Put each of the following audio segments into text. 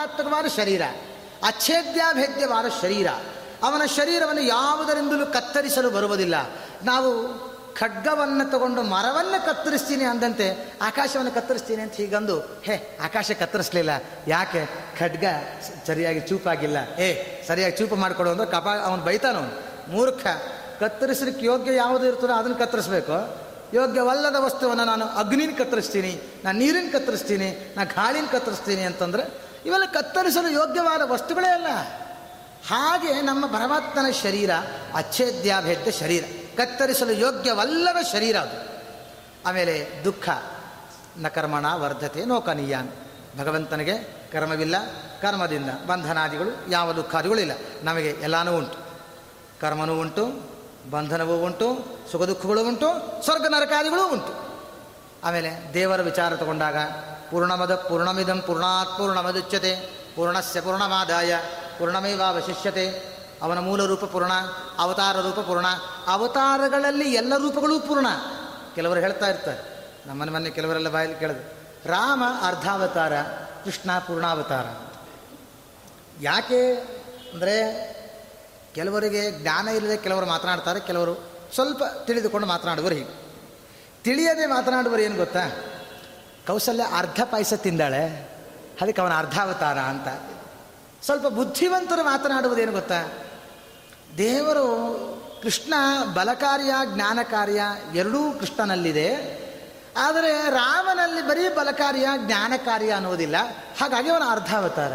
ಪ್ರತಿಷ್ಠಾತ್ಮಕವಾದ ಶರೀರ, ಅಚ್ಛೇದ್ಯಾಭೇದ್ಯವಾದ ಶರೀರ. ಅವನ ಶರೀರವನ್ನು ಯಾವುದರಿಂದಲೂ ಕತ್ತರಿಸಲು ಬರುವುದಿಲ್ಲ. ನಾವು ಖಡ್ಗವನ್ನು ತಗೊಂಡು ಮರವನ್ನು ಕತ್ತರಿಸ್ತೀನಿ ಅಂದಂತೆ ಆಕಾಶವನ್ನು ಕತ್ತರಿಸ್ತೀನಿ ಅಂತ ಹೀಗಂದು, ಹೇ, ಆಕಾಶ ಕತ್ತರಿಸಲಿಲ್ಲ. ಯಾಕೆ? ಖಡ್ಗ ಸರಿಯಾಗಿ ಚೂಪಾಗಿಲ್ಲ. ಏ, ಸರಿಯಾಗಿ ಚೂಪು ಮಾಡಿಕೊಡು ಅಂದ್ರೆ ಕಪಾ, ಅವನು ಬೈತಾನು ಮೂರ್ಖ, ಕತ್ತರಿಸಲಿಕ್ಕೆ ಯೋಗ್ಯ ಯಾವುದು ಇರ್ತದೋ ಅದನ್ನು ಕತ್ತರಿಸಬೇಕು. ಯೋಗ್ಯವಲ್ಲದ ವಸ್ತುವನ್ನು ನಾನು ಅಗ್ನಿನ ಕತ್ತರಿಸ್ತೀನಿ, ನಾನು ನೀರಿನ ಕತ್ತರಿಸ್ತೀನಿ, ನಾನು ಗಾಳಿನ ಕತ್ತರಿಸ್ತೀನಿ ಅಂತಂದ್ರೆ ಇವೆಲ್ಲ ಕತ್ತರಿಸಲು ಯೋಗ್ಯವಾದ ವಸ್ತುಗಳೇ ಅಲ್ಲ. ಹಾಗೆ ನಮ್ಮ ಪರಮಾತ್ಮನ ಶರೀರ ಅಚ್ಛೇದ್ಯಾಭೇದ ಶರೀರ, ಕತ್ತರಿಸಲು ಯೋಗ್ಯವಲ್ಲದ ಶರೀರ ಅದು. ಆಮೇಲೆ ದುಃಖ ನ ಕರ್ಮಣ ವರ್ಧತೆ, ನೋಕನೀಯಾನ್. ಭಗವಂತನಿಗೆ ಕರ್ಮವಿಲ್ಲ, ಕರ್ಮದಿಂದ ಬಂಧನಾದಿಗಳು, ಯಾವ ದುಃಖಾದಿಗಳು ಇಲ್ಲ. ನಮಗೆ ಎಲ್ಲನೂ ಉಂಟು. ಕರ್ಮನೂ ಉಂಟು, ಬಂಧನವೂ ಉಂಟು ಸುಖ ದುಃಖಗಳು ಉಂಟು, ಸ್ವರ್ಗ ನರಕಾದಿಗಳೂ ಉಂಟು. ಆಮೇಲೆ ದೇವರ ವಿಚಾರ ತಗೊಂಡಾಗ ಪೂರ್ಣಮದ ಪೂರ್ಣಮಿದಂ ಪೂರ್ಣಾತ್ ಪೂರ್ಣಮದುಚ್ಯತೆ ಪೂರ್ಣಸ್ಯ ಪೂರ್ಣಮಾದಾಯ ಪೂರ್ಣಮೇವಾವಶಿಷ್ಯತೆ ಅವನ ಮೂಲ ರೂಪ ಪೂರ್ಣ, ಅವತಾರ ರೂಪ ಪೂರ್ಣ, ಅವತಾರಗಳಲ್ಲಿ ಎಲ್ಲ ರೂಪಗಳೂ ಪೂರ್ಣ. ಕೆಲವರು ಹೇಳ್ತಾ ಇರ್ತಾರೆ ನಮ್ಮನೆ ಮೊನ್ನೆ ಕೆಲವರೆಲ್ಲ ಬಾಯಲ್ಲಿ ಕೇಳಿದ್ರು, ರಾಮ ಅರ್ಧಾವತಾರ, ಕೃಷ್ಣ ಪೂರ್ಣಾವತಾರ. ಯಾಕೆ ಅಂದರೆ ಕೆಲವರಿಗೆ ಜ್ಞಾನ ಇಲ್ಲದೆ ಕೆಲವರು ಮಾತನಾಡ್ತಾರೆ, ಕೆಲವರು ಸ್ವಲ್ಪ ತಿಳಿದುಕೊಂಡು ಮಾತನಾಡುವರು ಹೀಗೆ. ತಿಳಿಯದೆ ಮಾತನಾಡುವರು ಏನು ಗೊತ್ತಾ? ಕೌಶಲ್ಯ ಅರ್ಧ ಪಾಯಸ ತಿಂದಾಳೆ, ಅದಕ್ಕೆ ಅವನ ಅರ್ಧಾವತಾರ ಅಂತ. ಸ್ವಲ್ಪ ಬುದ್ಧಿವಂತರು ಮಾತನಾಡುವುದೇನು ಗೊತ್ತಾ? ದೇವರು ಕೃಷ್ಣ ಬಲಕಾರ್ಯ ಜ್ಞಾನ ಕಾರ್ಯ ಎರಡೂ ಕೃಷ್ಣನಲ್ಲಿದೆ. ಆದರೆ ರಾಮನಲ್ಲಿ ಬರೀ ಬಲಕಾರ್ಯ ಜ್ಞಾನ ಕಾರ್ಯ ಅನ್ನೋದಿಲ್ಲ. ಹಾಗಾಗಿ ಅವನ ಅರ್ಧಾವತಾರ.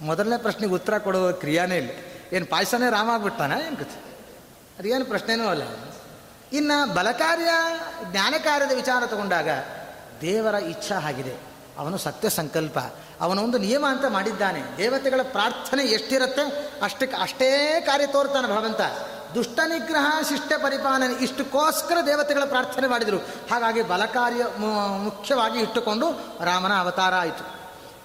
ಮೊದಲನೇ ಪ್ರಶ್ನೆಗೆ ಉತ್ತರ ಕೊಡುವ ಕ್ರಿಯಾನೇ ಇಲ್ಲ. ಏನು ಪಾಯಸನೇ ರಾಮ ಆಗ್ಬಿಡ್ತಾನ ಏನು ಕಥೆ ಅದೇನು ಪ್ರಶ್ನೆನೂ ಅಲ್ಲ. ಇನ್ನು ಬಲಕಾರ್ಯ, ಜ್ಞಾನಕಾರ್ಯದ ವಿಚಾರ ತಗೊಂಡಾಗ ದೇವರ ಇಚ್ಛಾ ಆಗಿದೆ. ಅವನು ಸತ್ಯ ಸಂಕಲ್ಪ. ಅವನ ಒಂದು ನಿಯಮ ಅಂತ ಮಾಡಿದ್ದಾನೆ. ದೇವತೆಗಳ ಪ್ರಾರ್ಥನೆ ಎಷ್ಟಿರುತ್ತೆ? ಅಷ್ಟಕ್ಕೆ ಅಷ್ಟೇ ಕಾರ್ಯ ತೋರ್ತಾನೆ ಭಗವಂತ. ದುಷ್ಟ ನಿಗ್ರಹ, ಶಿಷ್ಟ ಪರಿಪಾಲನೆ, ಇಷ್ಟಕ್ಕೋಸ್ಕರ ದೇವತೆಗಳ ಪ್ರಾರ್ಥನೆ ಮಾಡಿದರು. ಹಾಗಾಗಿ ಬಲಕಾರ್ಯ ಮುಖ್ಯವಾಗಿ ಇಟ್ಟುಕೊಂಡು ರಾಮನ ಅವತಾರ ಆಯಿತು.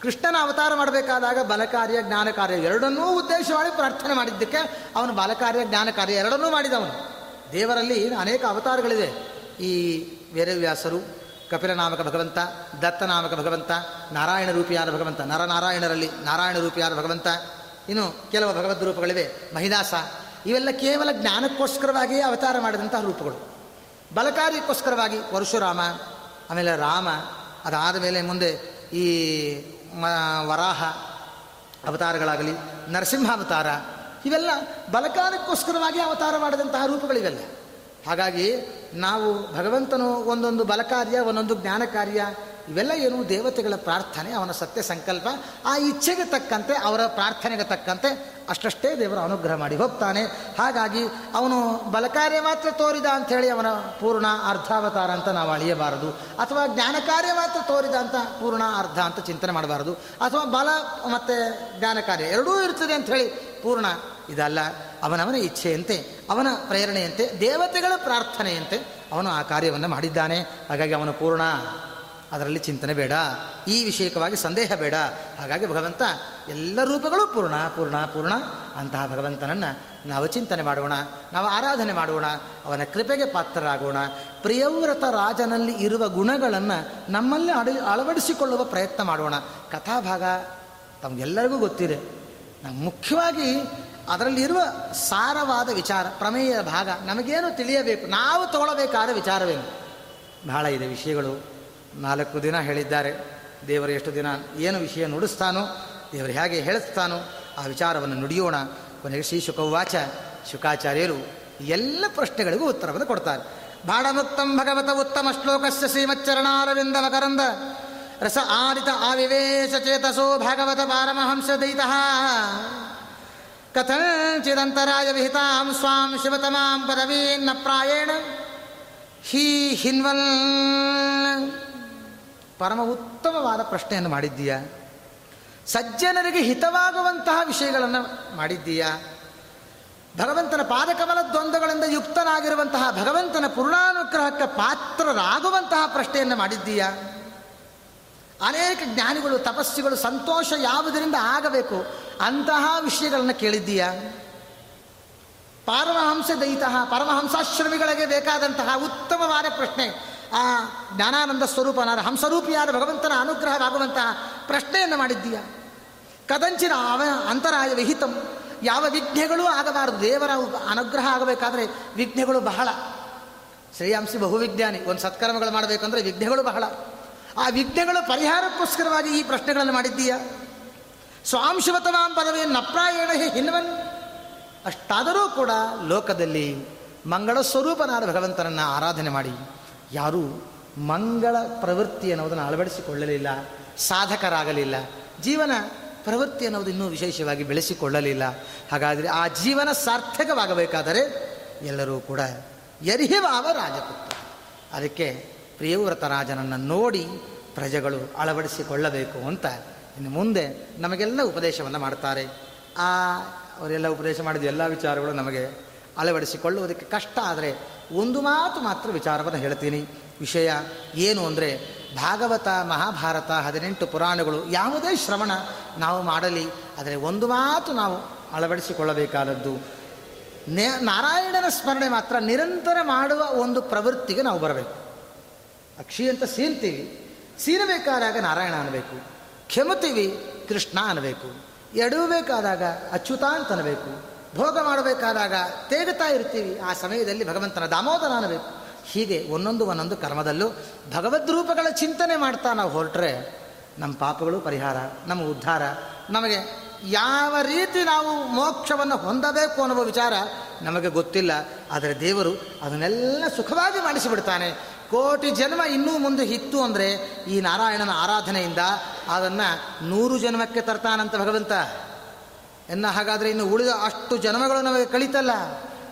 ಕೃಷ್ಣನ ಅವತಾರ ಮಾಡಬೇಕಾದಾಗ ಬಲಕಾರ್ಯ ಜ್ಞಾನ ಕಾರ್ಯ ಎರಡನ್ನೂ ಉದ್ದೇಶವಾಗಿ ಪ್ರಾರ್ಥನೆ ಮಾಡಿದ್ದಕ್ಕೆ ಅವನು ಬಲಕಾರ್ಯ ಜ್ಞಾನ ಕಾರ್ಯ ಎರಡನ್ನೂ ಮಾಡಿದವನು. ದೇವರಲ್ಲಿ ಅನೇಕ ಅವತಾರಗಳಿದೆ. ಈ ವೇದವ್ಯಾಸರು, ಕಪಿಲನಾಮಕ ಭಗವಂತ, ದತ್ತನಾಮಕ ಭಗವಂತ, ನಾರಾಯಣ ರೂಪಿಯಾದ ಭಗವಂತ, ನರನಾರಾಯಣರಲ್ಲಿ ನಾರಾಯಣ ರೂಪಿಯಾದ ಭಗವಂತ, ಇನ್ನು ಕೆಲವು ಭಗವದ್ ರೂಪಗಳಿವೆ, ಮಹಿದಾಸ. ಇವೆಲ್ಲ ಕೇವಲ ಜ್ಞಾನಕ್ಕೋಸ್ಕರವಾಗಿಯೇ ಅವತಾರ ಮಾಡಿದಂತಹ ರೂಪಗಳು. ಬಲಕಾರ್ಯಕ್ಕೋಸ್ಕರವಾಗಿ ಪರಶುರಾಮ, ಆಮೇಲೆ ರಾಮ, ಅದಾದ ಮೇಲೆ ಮುಂದೆ ಈ ವರಾಹ ಅವತಾರಗಳಾಗಲಿ, ನರಸಿಂಹಾವತಾರ ಇವೆಲ್ಲ ಬಲಕಾರಕ್ಕೋಸ್ಕರವಾಗಿ ಅವತಾರ ಮಾಡಿದಂತಹ ರೂಪಗಳಿವೆಲ್ಲ. ಹಾಗಾಗಿ ನಾವು ಭಗವಂತನು ಒಂದೊಂದು ಬಲಕಾರ್ಯ, ಒಂದೊಂದು ಜ್ಞಾನ ಕಾರ್ಯ, ಇವೆಲ್ಲ ಏನು ದೇವತೆಗಳ ಪ್ರಾರ್ಥನೆ, ಅವನ ಸತ್ಯ ಸಂಕಲ್ಪ, ಆ ಇಚ್ಛೆಗೆ ತಕ್ಕಂತೆ, ಅವರ ಪ್ರಾರ್ಥನೆಗೆ ತಕ್ಕಂತೆ ಅಷ್ಟಷ್ಟೇ ದೇವರು ಅನುಗ್ರಹ ಮಾಡಿ ಹೋಗ್ತಾನೆ. ಹಾಗಾಗಿ ಅವನು ಬಲಕಾರ್ಯ ಮಾತ್ರ ತೋರಿದ ಅಂಥೇಳಿ ಅವನ ಪೂರ್ಣ ಅರ್ಧಾವತಾರ ಅಂತ ನಾವು ಅಳಿಯಬಾರದು. ಅಥವಾ ಜ್ಞಾನ ಕಾರ್ಯ ಮಾತ್ರ ತೋರಿದ ಅಂತ ಪೂರ್ಣ ಅರ್ಧ ಅಂತ ಚಿಂತನೆ ಮಾಡಬಾರದು. ಅಥವಾ ಬಲ ಮತ್ತು ಜ್ಞಾನ ಕಾರ್ಯ ಎರಡೂ ಇರ್ತದೆ ಅಂತ ಹೇಳಿ ಪೂರ್ಣ ಇದಲ್ಲ. ಅವನವನ ಇಚ್ಛೆಯಂತೆ, ಅವನ ಪ್ರೇರಣೆಯಂತೆ, ದೇವತೆಗಳ ಪ್ರಾರ್ಥನೆಯಂತೆ ಅವನು ಆ ಕಾರ್ಯವನ್ನು ಮಾಡಿದ್ದಾನೆ. ಹಾಗಾಗಿ ಅವನು ಪೂರ್ಣ. ಅದರಲ್ಲಿ ಚಿಂತನೆ ಬೇಡ. ಈ ವಿಷಯಕವಾಗಿ ಸಂದೇಹ ಬೇಡ. ಹಾಗಾಗಿ ಭಗವಂತ ಎಲ್ಲ ರೂಪಗಳು ಪೂರ್ಣ ಪೂರ್ಣ ಪೂರ್ಣ. ಅಂತಹ ಭಗವಂತನನ್ನು ನಾವು ಚಿಂತನೆ ಮಾಡೋಣ, ನಾವು ಆರಾಧನೆ ಮಾಡೋಣ, ಅವನ ಕೃಪೆಗೆ ಪಾತ್ರರಾಗೋಣ. ಪ್ರಿಯವ್ರತ ರಾಜನಲ್ಲಿ ಇರುವ ಗುಣಗಳನ್ನು ನಮ್ಮಲ್ಲಿ ಅಳವಡಿಸಿಕೊಳ್ಳುವ ಪ್ರಯತ್ನ ಮಾಡೋಣ. ಕಥಾಭಾಗ, ತಮಗೆಲ್ಲರಿಗೂ ಗೊತ್ತಿದೆ. ಮುಖ್ಯವಾಗಿ ಅದರಲ್ಲಿರುವ ಸಾರವಾದ ವಿಚಾರ ಪ್ರಮೇಯ ಭಾಗ ನಮಗೇನು ತಿಳಿಯಬೇಕು, ನಾವು ತಗೊಳ್ಳಬೇಕಾದ ವಿಚಾರವೇನು? ಬಹಳ ಇದೆ ವಿಷಯಗಳು. ನಾಲ್ಕು ದಿನ ಹೇಳಿದ್ದಾರೆ. ದೇವರು ಎಷ್ಟು ದಿನ ಏನು ವಿಷಯ ನುಡಿಸ್ತಾನೋ, ದೇವರು ಹೇಗೆ ಹೇಳಿಸ್ತಾನೋ ಆ ವಿಚಾರವನ್ನು ನುಡಿಯೋಣ. ಕೊನೆಗೆ ಶ್ರೀ ಶುಕವಾಚ, ಶುಕಾಚಾರ್ಯರು ಎಲ್ಲ ಪ್ರಶ್ನೆಗಳಿಗೂ ಉತ್ತರವನ್ನು ಕೊಡ್ತಾರೆ. ಬಾಣಮುಕ್ತಂ ಭಗವತ ಉತ್ತಮ ಶ್ಲೋಕಸ್ಯ ಶ್ರೀಮಚ್ಚರಣಾರವಿಂದ ಮಕರಂದ. ರಸ ಆದಿತ ಆವಿವೇಶ ಚೇತಸೋ ಭಾಗವತ ಪಾರಮಹಂಸ ದೈತಃ. ಕಥಂಚಿದಂತರಾಯ ವಿಹಿತಾಂ ಸ್ವಾಂ ಶಿವತಮಾಂ ಪದವೀನ್ನ ಪ್ರಾಯೇಣ ಹೀ ಹಿನ್ವಲ್. ಪರಮ ಉತ್ತಮವಾದ ಪ್ರಶ್ನೆಯನ್ನು ಮಾಡಿದ್ದೀಯಾ? ಸಜ್ಜನರಿಗೆ ಹಿತವಾಗುವಂತಹ ವಿಷಯಗಳನ್ನು ಮಾಡಿದ್ದೀಯಾ? ಭಗವಂತನ ಪಾದಕಮಲ ದ್ವಂದ್ವಗಳಿಂದ ಯುಕ್ತನಾಗಿರುವಂತಹ ಭಗವಂತನ ಪೂರ್ಣಾನುಗ್ರಹಕ್ಕೆ ಪಾತ್ರರಾಗುವಂತಹ ಪ್ರಶ್ನೆಯನ್ನು ಮಾಡಿದ್ದೀಯಾ? ಅನೇಕ ಜ್ಞಾನಿಗಳು, ತಪಸ್ಸುಗಳು ಸಂತೋಷ ಯಾವುದರಿಂದ ಆಗಬೇಕು? ಅಂತಹ ವಿಷಯಗಳನ್ನು ಕೇಳಿದ್ದೀಯಾ? ಪರಮಹಂಸ ದಯಿತಃ ಪರಮಹಂಸಾಶ್ರಮಿಗಳಿಗೆ ಬೇಕಾದಂತಹ ಉತ್ತಮವಾದ ಪ್ರಶ್ನೆ. ಆ, ಜ್ಞಾನಾನಂದ ಸ್ವರೂಪನಾದ ಹಂಸರೂಪಿಯಾದ ಭಗವಂತನ ಅನುಗ್ರಹವಾಗುವಂತಹ ಪ್ರಶ್ನೆಯನ್ನು ಮಾಡಿದ್ದೀಯ? ಕದಂಚಿನ ಅವ, ಅಂತರಾಯ ವಿಹಿತಂ. ಯಾವ ವಿಘ್ನೆಗಳೂ ಆಗಬಾರದು. ದೇವರ ಅನುಗ್ರಹ ಆಗಬೇಕಾದ್ರೆ ವಿಘ್ನೆಗಳು ಬಹಳ. ಶ್ರೇಯಾಂಸಿ ಬಹುವಿಜ್ಞಾನಿ ಒಂದು ಸತ್ಕರ್ಮಗಳು ಮಾಡಬೇಕಂದ್ರೆ ವಿಘ್ನೆಗಳು ಬಹಳ. ಆ ವಿಘ್ನೆಗಳ ಪರಿಹಾರಕ್ಕೋಸ್ಕರವಾಗಿ ಈ ಪ್ರಶ್ನೆಗಳನ್ನು ಮಾಡಿದ್ದೀಯಾ? ಸ್ವಾಂಶವತವಾಂ ಪದವಿ ನಪ್ರಾಯಣ ಹಿನ್ವನ್. ಅಷ್ಟಾದರೂ ಕೂಡ ಲೋಕದಲ್ಲಿ ಮಂಗಳ ಸ್ವರೂಪನಾದ ಭಗವಂತನನ್ನು ಆರಾಧನೆ ಮಾಡಿ. ಯಾರೂ ಮಂಗಳ ಪ್ರವೃತ್ತಿ ಅನ್ನೋದನ್ನು ಅಳವಡಿಸಿಕೊಳ್ಳಲಿಲ್ಲ, ಸಾಧಕರಾಗಲಿಲ್ಲ, ಜೀವನ ಪ್ರವೃತ್ತಿ ಅನ್ನೋದು ಇನ್ನೂ ವಿಶೇಷವಾಗಿ ಬೆಳೆಸಿಕೊಳ್ಳಲಿಲ್ಲ. ಹಾಗಾದರೆ ಆ ಜೀವನ ಸಾರ್ಥಕವಾಗಬೇಕಾದರೆ ಎಲ್ಲರೂ ಕೂಡ ಯರಿಹಿವಾವ ರಾಜಪುತ್ರ. ಅದಕ್ಕೆ ಪ್ರಿಯವ್ರತ ರಾಜನನ್ನು ನೋಡಿ ಪ್ರಜೆಗಳು ಅಳವಡಿಸಿಕೊಳ್ಳಬೇಕು ಅಂತ ಇನ್ನು ಮುಂದೆ ನಮಗೆಲ್ಲ ಉಪದೇಶವನ್ನು ಮಾಡ್ತಾರೆ. ಆ, ಅವರೆಲ್ಲ ಉಪದೇಶ ಮಾಡಿದ ಎಲ್ಲ ವಿಚಾರಗಳು ನಮಗೆ ಅಳವಡಿಸಿಕೊಳ್ಳುವುದಕ್ಕೆ ಕಷ್ಟ ಆದರೆ ಒಂದು ಮಾತು ಮಾತ್ರ ವಿಚಾರವನ್ನು ಹೇಳ್ತೀನಿ. ವಿಷಯ ಏನು ಅಂದರೆ ಭಾಗವತ, ಮಹಾಭಾರತ, ಹದಿನೆಂಟು ಪುರಾಣಗಳು ಯಾವುದೇ ಶ್ರವಣ ನಾವು ಮಾಡಲಿ, ಆದರೆ ಒಂದು ಮಾತು ನಾವು ಅಳವಡಿಸಿಕೊಳ್ಳಬೇಕಾದದ್ದು. ನಾರಾಯಣನ ಸ್ಮರಣೆ ಮಾತ್ರ ನಿರಂತರ ಮಾಡುವ ಒಂದು ಪ್ರವೃತ್ತಿಗೆ ನಾವು ಬರಬೇಕು. ಅಕ್ಷಿ ಅಂತ ಸೀನ್ತೀವಿ ಸೀನಬೇಕಾದಾಗ ನಾರಾಯಣ ಅನ್ನಬೇಕು ಕ್ಷಮತೀವಿ ಕೃಷ್ಣ ಅನ್ನಬೇಕು ಎಡುವಬೇಕಾದಾಗ ಅಚ್ಯುತ ಅಂತ ಅನ್ನಬೇಕು ಭೋಗ ಮಾಡಬೇಕಾದಾಗ ತೇಗುತ್ತಾ ಇರ್ತೀವಿ. ಆ ಸಮಯದಲ್ಲಿ ಭಗವಂತನ ದಾಮೋದರ ಅನ್ನಬೇಕು ಹೀಗೆ ಒಂದೊಂದು ಒಂದೊಂದು ಕರ್ಮದಲ್ಲೂ ಭಗವದ್ ರೂಪಗಳ ಚಿಂತನೆ ಮಾಡ್ತಾ ನಾವು ಹೊರಟ್ರೆ ನಮ್ಮ ಪಾಪಗಳು ಪರಿಹಾರ, ನಮ್ಮ ಉದ್ಧಾರ, ನಮಗೆ ಯಾವ ರೀತಿ ನಾವು ಮೋಕ್ಷವನ್ನು ಹೊಂದಬೇಕು ಅನ್ನುವ ವಿಚಾರ ನಮಗೆ ಗೊತ್ತಿಲ್ಲ. ಆದರೆ ದೇವರು ಅದನ್ನೆಲ್ಲ ಸುಖವಾಗಿ ಮಾಡಿಸಿಬಿಡ್ತಾನೆ. ಕೋಟಿ ಜನ್ಮ ಇನ್ನೂ ಮುಂದೆ ಇತ್ತು ಅಂದರೆ ಈ ನಾರಾಯಣನ ಆರಾಧನೆಯಿಂದ ಅದನ್ನು ನೂರು ಜನ್ಮಕ್ಕೆ ತರ್ತಾನಂತ ಭಗವಂತ. ಎನ್ನ ಹಾಗಾದರೆ ಇನ್ನು ಉಳಿದ ಅಷ್ಟು ಜನ್ಮಗಳು ನಮಗೆ ಕಳೀತಲ್ಲ.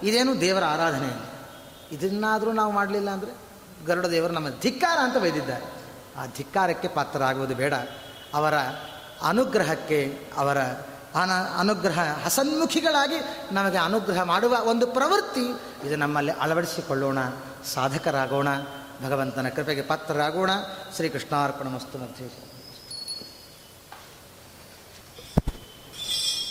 ಇದೇನು ದೇವರ ಆರಾಧನೆ. ಇದನ್ನಾದರೂ ನಾವು ಮಾಡಲಿಲ್ಲ ಅಂದರೆ ಗರುಡ ದೇವರು ನಮ್ಮ ಧಿಕ್ಕಾರ ಅಂತ ಬೈದಿದ್ದಾರೆ. ಆ ಧಿಕ್ಕಾರಕ್ಕೆ ಪಾತ್ರರಾಗುವುದು ಬೇಡ. ಅವರ ಅನುಗ್ರಹಕ್ಕೆ, ಅವರ ಅನ ಅನುಗ್ರಹ ಹಸನ್ಮುಖಿಗಳಾಗಿ ನಮಗೆ ಅನುಗ್ರಹ ಮಾಡುವ ಒಂದು ಪ್ರವೃತ್ತಿ, ಇದು ನಮ್ಮಲ್ಲಿ ಅಳವಡಿಸಿಕೊಳ್ಳೋಣ, ಸಾಧಕರಾಗೋಣ. ಭಗವಂತನ ಕೃಪೆಗೆ ಪಾತ್ರರಾಗೋಣ. ಶ್ರೀಕೃಷ್ಣಾರ್ಪಣ ಮಸ್ತು ಮಧ್ಯೆ